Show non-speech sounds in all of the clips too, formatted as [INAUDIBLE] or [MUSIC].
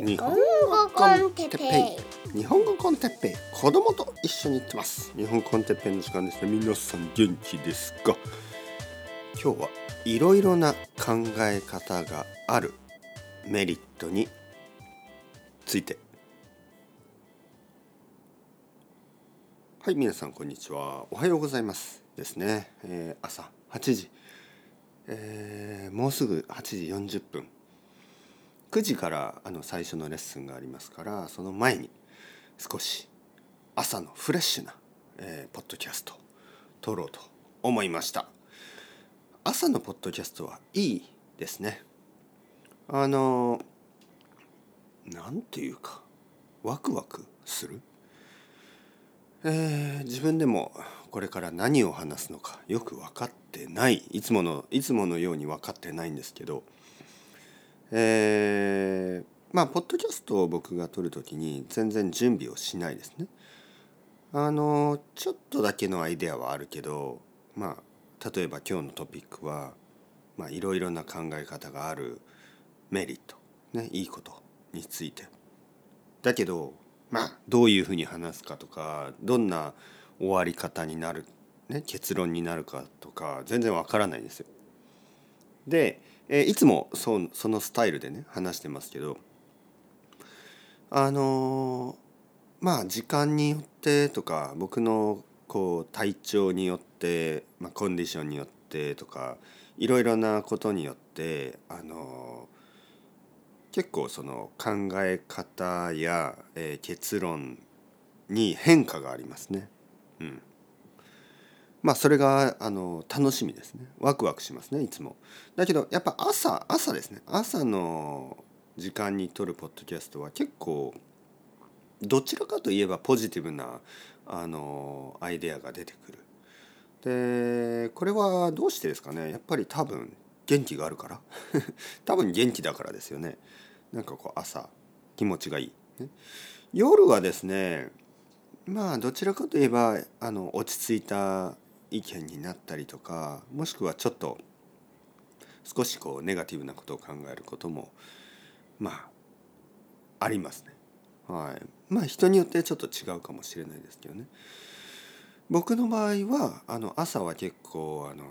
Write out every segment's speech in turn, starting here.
日本語コンテッペイ。日本語コンテッペイ。子供と一緒に行ってます。日本コンテッペイの時間ですね。皆さん元気ですか？今日はいろいろな考え方があるメリットについて。はい皆さんこんにちは。おはようございますですね、えー、朝8時、えー、もうすぐ8時40分9時からあの最初のレッスンがありますからその前に少し朝のフレッシュな、えー、ポッドキャスト撮ろうと思いました。朝のポッドキャストはいいですね。あのなんていうかワクワクする、えー、自分でもこれから何を話すのかよく分かってない。いつものいつものように分かってないんですけどえー、まあポッドキャストを僕が撮る時に全然準備をしないですね。あのちょっとだけのアイデアはあるけどまあ例えば今日のトピックはいろいろな考え方があるメリット、ね、いいことについて。だけどまあどういうふうに話すかとかどんな終わり方になる、ね、結論になるかとか全然わからないんですよ。でえー、いつもそそのスタイルでね話してますけどあのー、まあ時間によってとか僕のこう体調によって、まあ、コンディションによってとかいろいろなことによってあのー、結構その考え方や、えー、結論に変化がありますね。うん、まあそれがあの楽しみですね。ワクワクしますねいつも。だけどやっぱ朝朝ですね。朝の時間に撮るポッドキャストは結構どちらかといえばポジティブなあのアイデアが出てくる。でこれはどうしてですかね。やっぱり多分元気があるから。[LAUGHS] 多分元気だからですよね。なんかこう朝気持ちがいい、ね、夜はですねまあどちらかといえばあの落ち着いた意見になったりとかもしくはちょっと少しこうネガティブなことを考えることもまあありますね。はい、まあ人によってちょっと違うかもしれないですけどね。僕の場合はあの朝は結構あの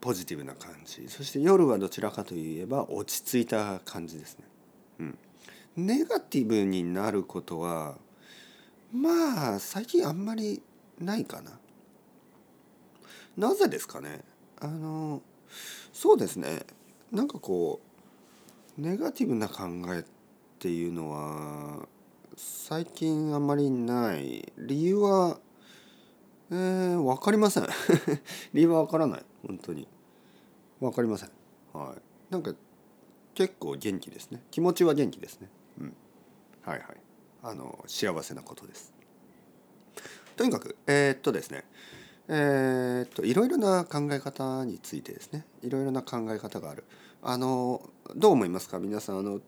ポジティブな感じそして夜はどちらかといえば落ち着いた感じですね。うん、ネガティブになることはまあ最近あんまりないかな。なぜですかね？あのそうですね。なんかこうネガティブな考えっていうのは最近あんまりない。理由はえー、分かりません。[LAUGHS] 理由は分からない。本当に。分かりません。はい。なんか結構元気ですね。気持ちは元気ですね。うん。はいはい。あの幸せなことです。とにかくえー、っとですね。えー、っといろいろな考え方についてですね。いろいろな考え方がある。あのどう思いますか？皆さんあの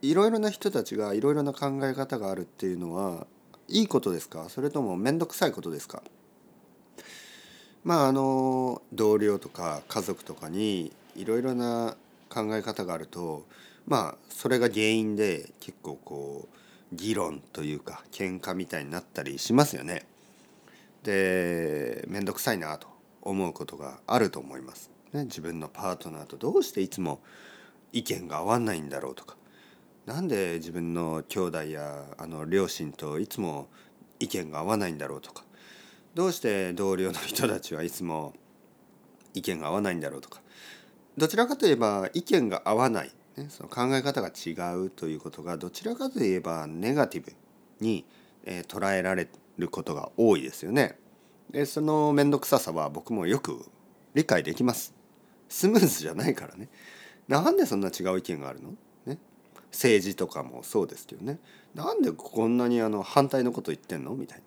いろいろな人たちがいろいろな考え方があるっていうのはいいことですか？それとも面倒くさいことですか？まああの同僚とか家族とかにいろいろな考え方があるとまあそれが原因で結構こう議論というか喧嘩みたいになったりしますよね。で面倒くさいなと思うことがあると思います。ね、自分のパートナーとどうしていつも意見が合わないんだろうとか。何で自分の兄弟やあの両親といつも意見が合わないんだろうとか。どうして同僚の人たちはいつも意見が合わないんだろうとか。どちらかといえば意見が合わない、ね、その考え方が違うということがどちらかといえばネガティブに、え、捉えられることが多いですよね。でその面倒くささは僕もよく理解できます。スムーズじゃないからね。なんでそんな違う意見があるの？ね。政治とかもそうですけどね。なんでこんなにあの反対のこと言ってんの？みたいな。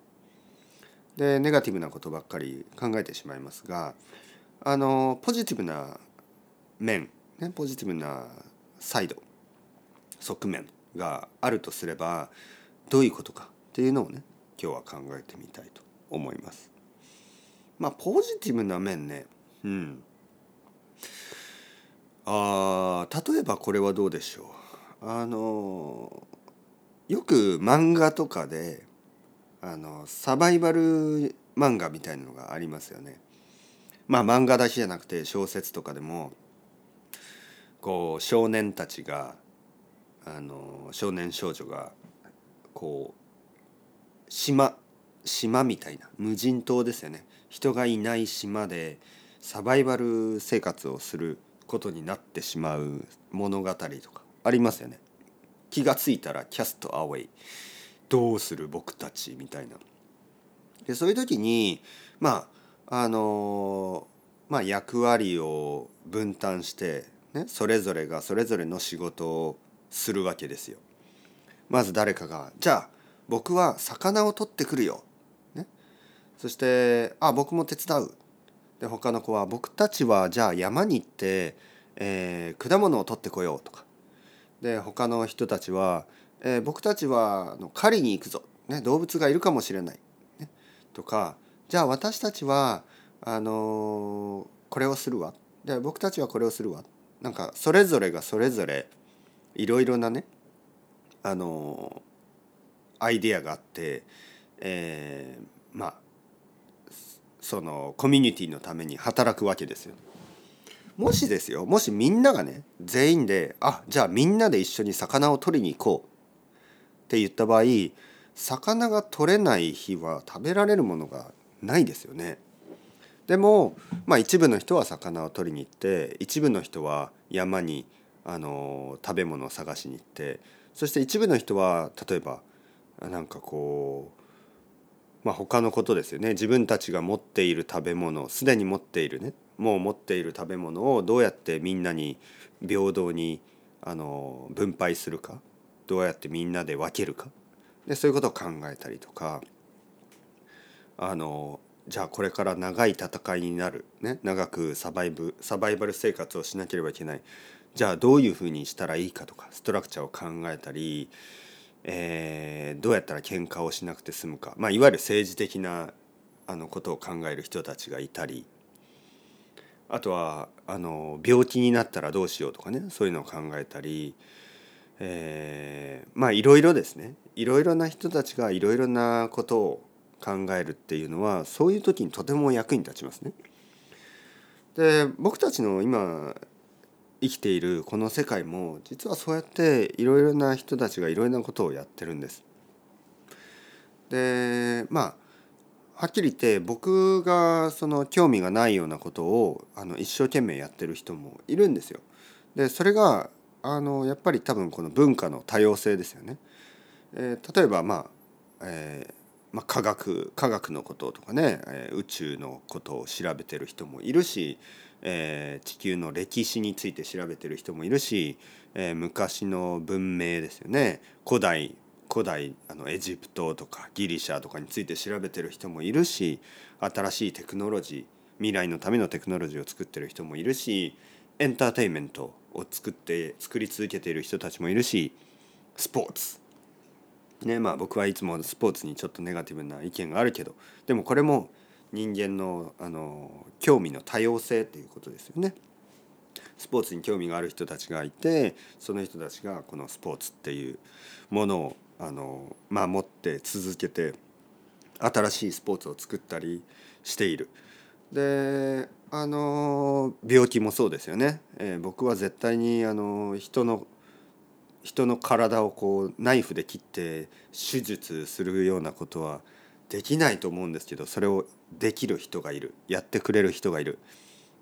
でネガティブなことばっかり考えてしまいますがあのポジティブな面、ね、ポジティブなサイド側面があるとすればどういうことかっていうのをね今日は考えてみたいと思います。まあポジティブな面ねうんあ例えばこれはどうでしょうあのよく漫画とかであのサバイバル漫画みたいなのがありますよね。まあ漫画だけじゃなくて小説とかでもこう少年たちがあの少年少女がこう島島みたいな無人島ですよね人がいない島でサバイバル生活をすることになってしまう物語とかありますよね。気がついたらキャストアウェイどうする僕たちみたいな。でそういう時にまああのまあ役割を分担して、ね、それぞれがそれぞれの仕事をするわけですよ。まず誰かが「じゃあ僕は魚を取ってくるよ」ね、そして「あ僕も手伝う」で他の子は「僕たちはじゃあ山に行って、えー、果物を取ってこよう」とか。で他の人たちは、えー、僕たちはの狩りに行くぞ、ね、動物がいるかもしれない、ね、とか。じゃあ私たちはあのー、これをするわ。で僕たちはこれをするわ。なんかそれぞれがそれぞれいろいろなね。あの、アイデアがあって、えー、まあそのコミュニティのために働くわけですよ。もしですよもしみんながね全員であじゃあみんなで一緒に魚を取りに行こうって言った場合魚が取れない日は食べられるものがないですよね。でも、まあ、一部の人は魚を取りに行って一部の人は山にあの食べ物を探しに行ってそして一部の人は例えばなんかこう、まあ、他のことですよね。自分たちが持っている食べ物すでに持っているね。もう持っている食べ物をどうやってみんなに平等にあの分配するか。どうやってみんなで分けるか。でそういうことを考えたりとか。あのじゃあこれから長い戦いになる、ね、長くサバイブサバイバル生活をしなければいけない。じゃあどういうふうにしたらいいかとかストラクチャーを考えたり、えー、どうやったら喧嘩をしなくて済むか、まあ、いわゆる政治的なあのことを考える人たちがいたり。あとはあの病気になったらどうしようとかね。そういうのを考えたり、えー、まあいろいろですね。いろいろな人たちがいろいろなことを考えるっていうのはそういう時にとても役に立ちますね。で僕たちの今生きているこの世界も実はそうやっていろいろな人たちがいろいろなことをやってるんです。でまあはっきり言って僕がその興味がないようなことをあの一生懸命やってる人もいるんですよ。でそれがあのやっぱり多分この文化の多様性ですよね。えー、例えばまあ、えーまあ、科学科学のこととかね、えー、宇宙のことを調べてる人もいるし、えー、地球の歴史について調べてる人もいるし、えー、昔の文明ですよね。古代古代あのエジプトとかギリシャとかについて調べてる人もいるし新しいテクノロジー未来のためのテクノロジーを作ってる人もいるしエンターテインメントを作って作り続けている人たちもいるしスポーツ。ねまあ僕はいつもスポーツにちょっとネガティブな意見があるけどでもこれも人間のあの興味の多様性っていうことですよね。スポーツに興味がある人たちがいてその人たちがこのスポーツっていうものをあの、ま、持って続けて新しいスポーツを作ったりしている。であの病気もそうですよね、えー、僕は絶対にあの人の人の体をこうナイフで切って手術するようなことはできないと思うんですけどそれをできる人がいる。やってくれる人がいる。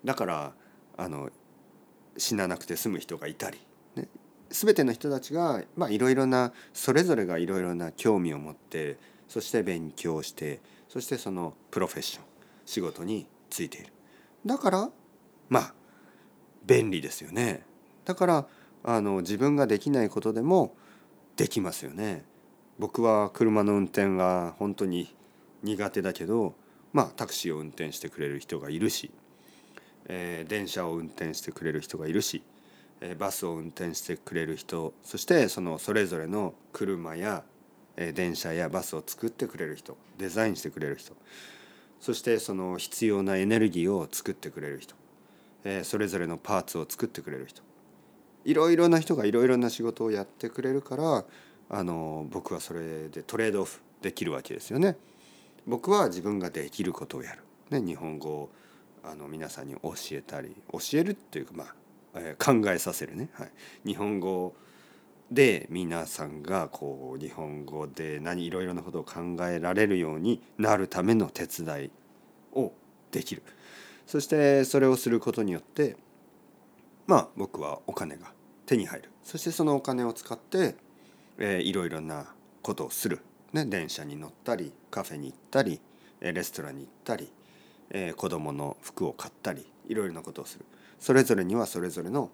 だからあの死ななくて済む人がいたり、ね、全ての人たちがいろいろなそれぞれがいろいろな興味を持ってそして勉強してそしてそのプロフェッション仕事についている。だからまあ便利ですよね。だからあの自分ができないことでもできますよね。僕は車の運転が本当に苦手だけどまあタクシーを運転してくれる人がいるし、えー、電車を運転してくれる人がいるしバスを運転してくれる人そしてそのそれぞれの車や電車やバスを作ってくれる人デザインしてくれる人そしてその必要なエネルギーを作ってくれる人それぞれのパーツを作ってくれる人いろいろな人がいろいろな仕事をやってくれるからあの僕はそれでトレードオフできるわけですよね。僕は自分ができることをやる、ね、日本語をあの皆さんに教えたり教えるっていうかまあ、えー、考えさせるね、はい、日本語で皆さんがこう日本語で何いろいろなことを考えられるようになるための手伝いをできる。そしてそれをすることによってまあ僕はお金が手に入る。そしてそのお金を使って、えー、いろいろなことをする、ね、電車に乗ったりカフェに行ったりレストランに行ったり、えー、子供の服を買ったりいろいろなことをするそれぞれにはそれぞれの、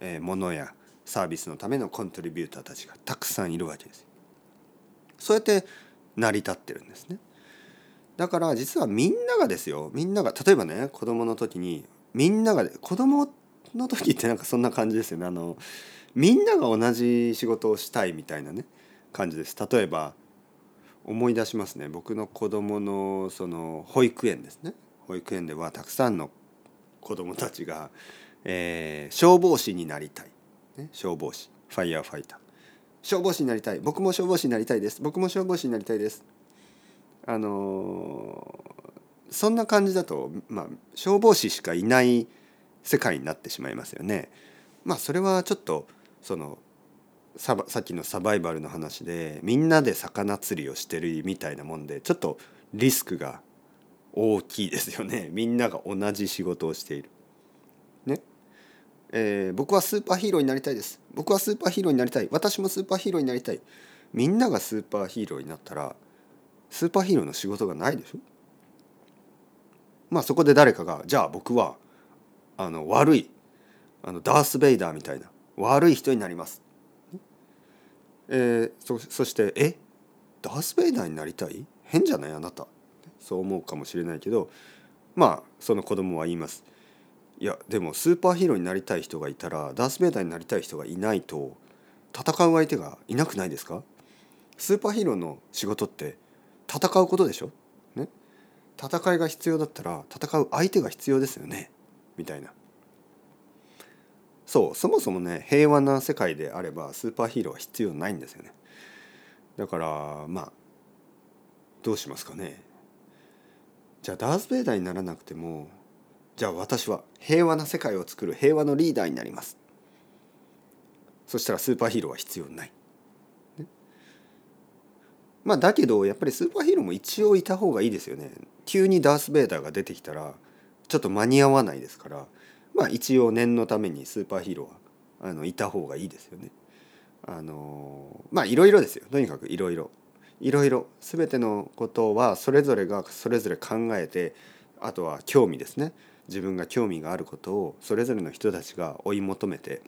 えー、ものやサービスのためのコントリビューターたちがたくさんいるわけです。そうやって成り立ってるんですね。だから実はみんながですよみんなが例えばね子供の時にみんなが子供の時ってなんかそんな感じですよねあのみんなが同じ仕事をしたいみたいなね感じです。例えば思い出しますね。僕の子供のその保育園ですね。保育園ではたくさんの子供たちが、えー、消防士になりたい。ね、消防士。ファイヤーファイター。消防士になりたい。僕も消防士になりたいです。僕も消防士になりたいです。あのー、そんな感じだと、まあ、消防士しかいない世界になってしまいますよね。まあそれはちょっとそのさっきのサバイバルの話でみんなで魚釣りをしてるみたいなもんでちょっとリスクが大きいですよね [LAUGHS] みんなが同じ仕事をしている。ね。えー、僕はスーパーヒーローになりたいです僕はスーパーヒーローになりたい私もスーパーヒーローになりたいみんながスーパーヒーローになったらスーパーヒーローの仕事がないでしょ？まあそこで誰かがじゃあ僕はあの悪いあのダース・ベイダーみたいな悪い人になります。えー、そそして「え？ダース・ベイダーになりたい？変じゃない？あなた」そう思うかもしれないけどまあその子供は言います。いやでもスーパーヒーローになりたい人がいたらダース・ベイダーになりたい人がいないと戦う相手がいなくないですか？スーパーヒーローの仕事って戦うことでしょ、ね、戦いが必要だったら戦う相手が必要ですよね？みたいな。そうそもそもね平和な世界であればスーパーヒーローは必要ないんですよね。だからまあどうしますかね。じゃあダース・ベイダーにならなくてもじゃあ私は平和な世界を作る平和のリーダーになります。そしたらスーパーヒーローは必要ない、ね、まあだけどやっぱりスーパーヒーローも一応いた方がいいですよね。急にダース・ベイダーが出てきたらちょっと間に合わないですから。まあ一応念のためにスーパーヒーローはあのいた方がいいですよね。あのまあいろいろですよ。とにかくいろいろ。いろいろ。全てのことはそれぞれがそれぞれ考えてあとは興味ですね。自分が興味があることをそれぞれの人たちが追い求めて。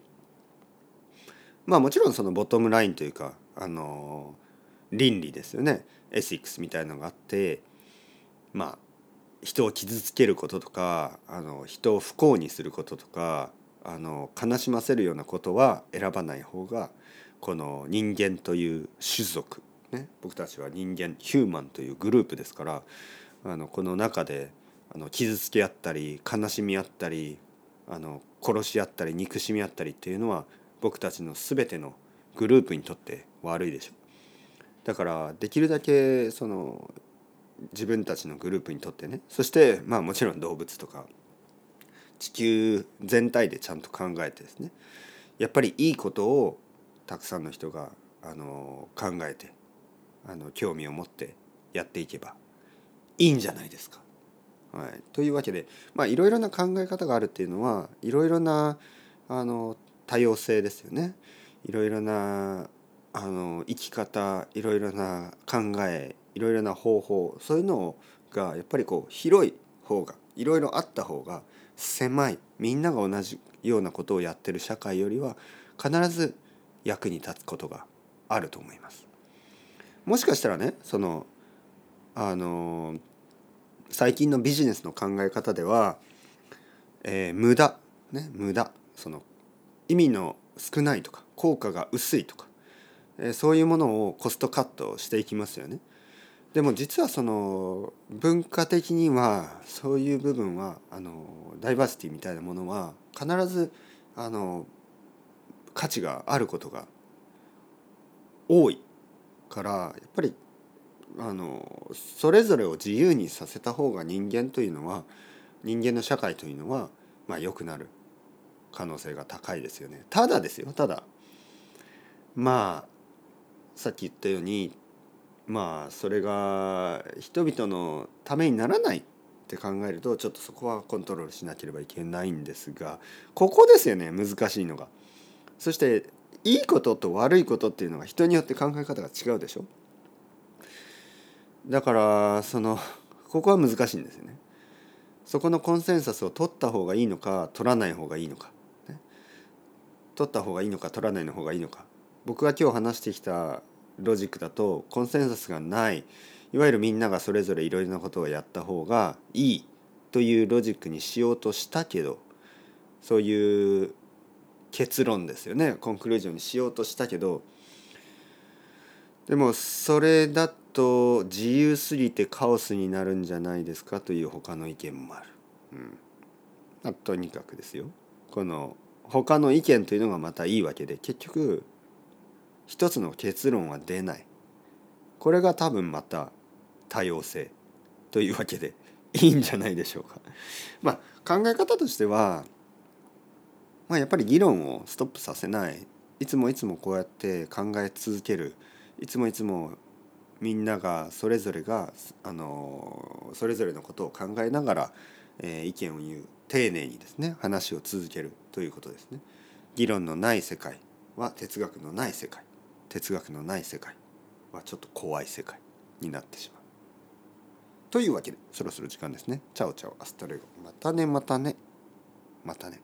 まあもちろんそのボトムラインというかあの倫理ですよね。エシックスみたいなのがあってまあ人を傷つけることとかあの人を不幸にすることとかあの悲しませるようなことは選ばない方がこの人間という種族、ね、僕たちは人間ヒューマンというグループですからあのこの中であの傷つけ合ったり悲しみ合ったりあの殺し合ったり憎しみ合ったりっていうのは僕たちの全てのグループにとって悪いでしょ。うだからできるだけその自分たちのグループにとってねそしてまあもちろん動物とか地球全体でちゃんと考えてですねやっぱりいいことをたくさんの人があの考えてあの興味を持ってやっていけばいいんじゃないですか。はい、というわけでまあいろいろな考え方があるっていうのはいろいろなあの多様性ですよね。いろいろなあの生き方いろいろな考えいろいろな方法そういうのがやっぱりこう広い方がいろいろあった方が狭いみんなが同じようなことをやってる社会よりは必ず役に立つことがあると思います。もしかしたらねそのあの最近のビジネスの考え方では、えー、無駄ね無駄その意味の少ないとか効果が薄いとか、えー、そういうものをコストカットしていきますよね。でも実はその文化的にはそういう部分はあのダイバーシティみたいなものは必ずあの価値があることが多いからやっぱりあのそれぞれを自由にさせた方が人間というのは人間の社会というのはまあ良くなる可能性が高いですよね。ただですよただまあさっき言ったようにまあそれが人々のためにならないって考えるとちょっとそこはコントロールしなければいけないんですがここですよね難しいのが。そしていいことと悪いことっていうのが人によって考え方が違うでしょ？だからそのここは難しいんですよね。そこのコンセンサスを取った方がいいのか取らない方がいいのか、ね、取った方がいいのか取らないの方がいいのか僕が今日話してきたロジックだとコンセンサスがない。いわゆるみんながそれぞれいろいろなことをやった方がいいというロジックにしようとしたけどそういう結論ですよね。コンクルージョンにしようとしたけど。でもそれだと自由すぎてカオスになるんじゃないですかという他の意見もある。うん。あ、とにかくですよ。この他の意見というのがまたいいわけで結局一つの結論は出ない。これが多分また多様性というわけでいいんじゃないでしょうか。[LAUGHS] まあ考え方としては、まあ、やっぱり議論をストップさせない。いつもいつもこうやって考え続ける。いつもいつもみんながそれぞれがあのそれぞれのことを考えながら、えー、意見を言う。丁寧にですね話を続けるということですね。議論のない世界は哲学のない世界。哲学のない世界はちょっと怖い世界になってしまう。というわけでそろそろ時間ですね。チャオチャオアストレゴまたねまたねまたね。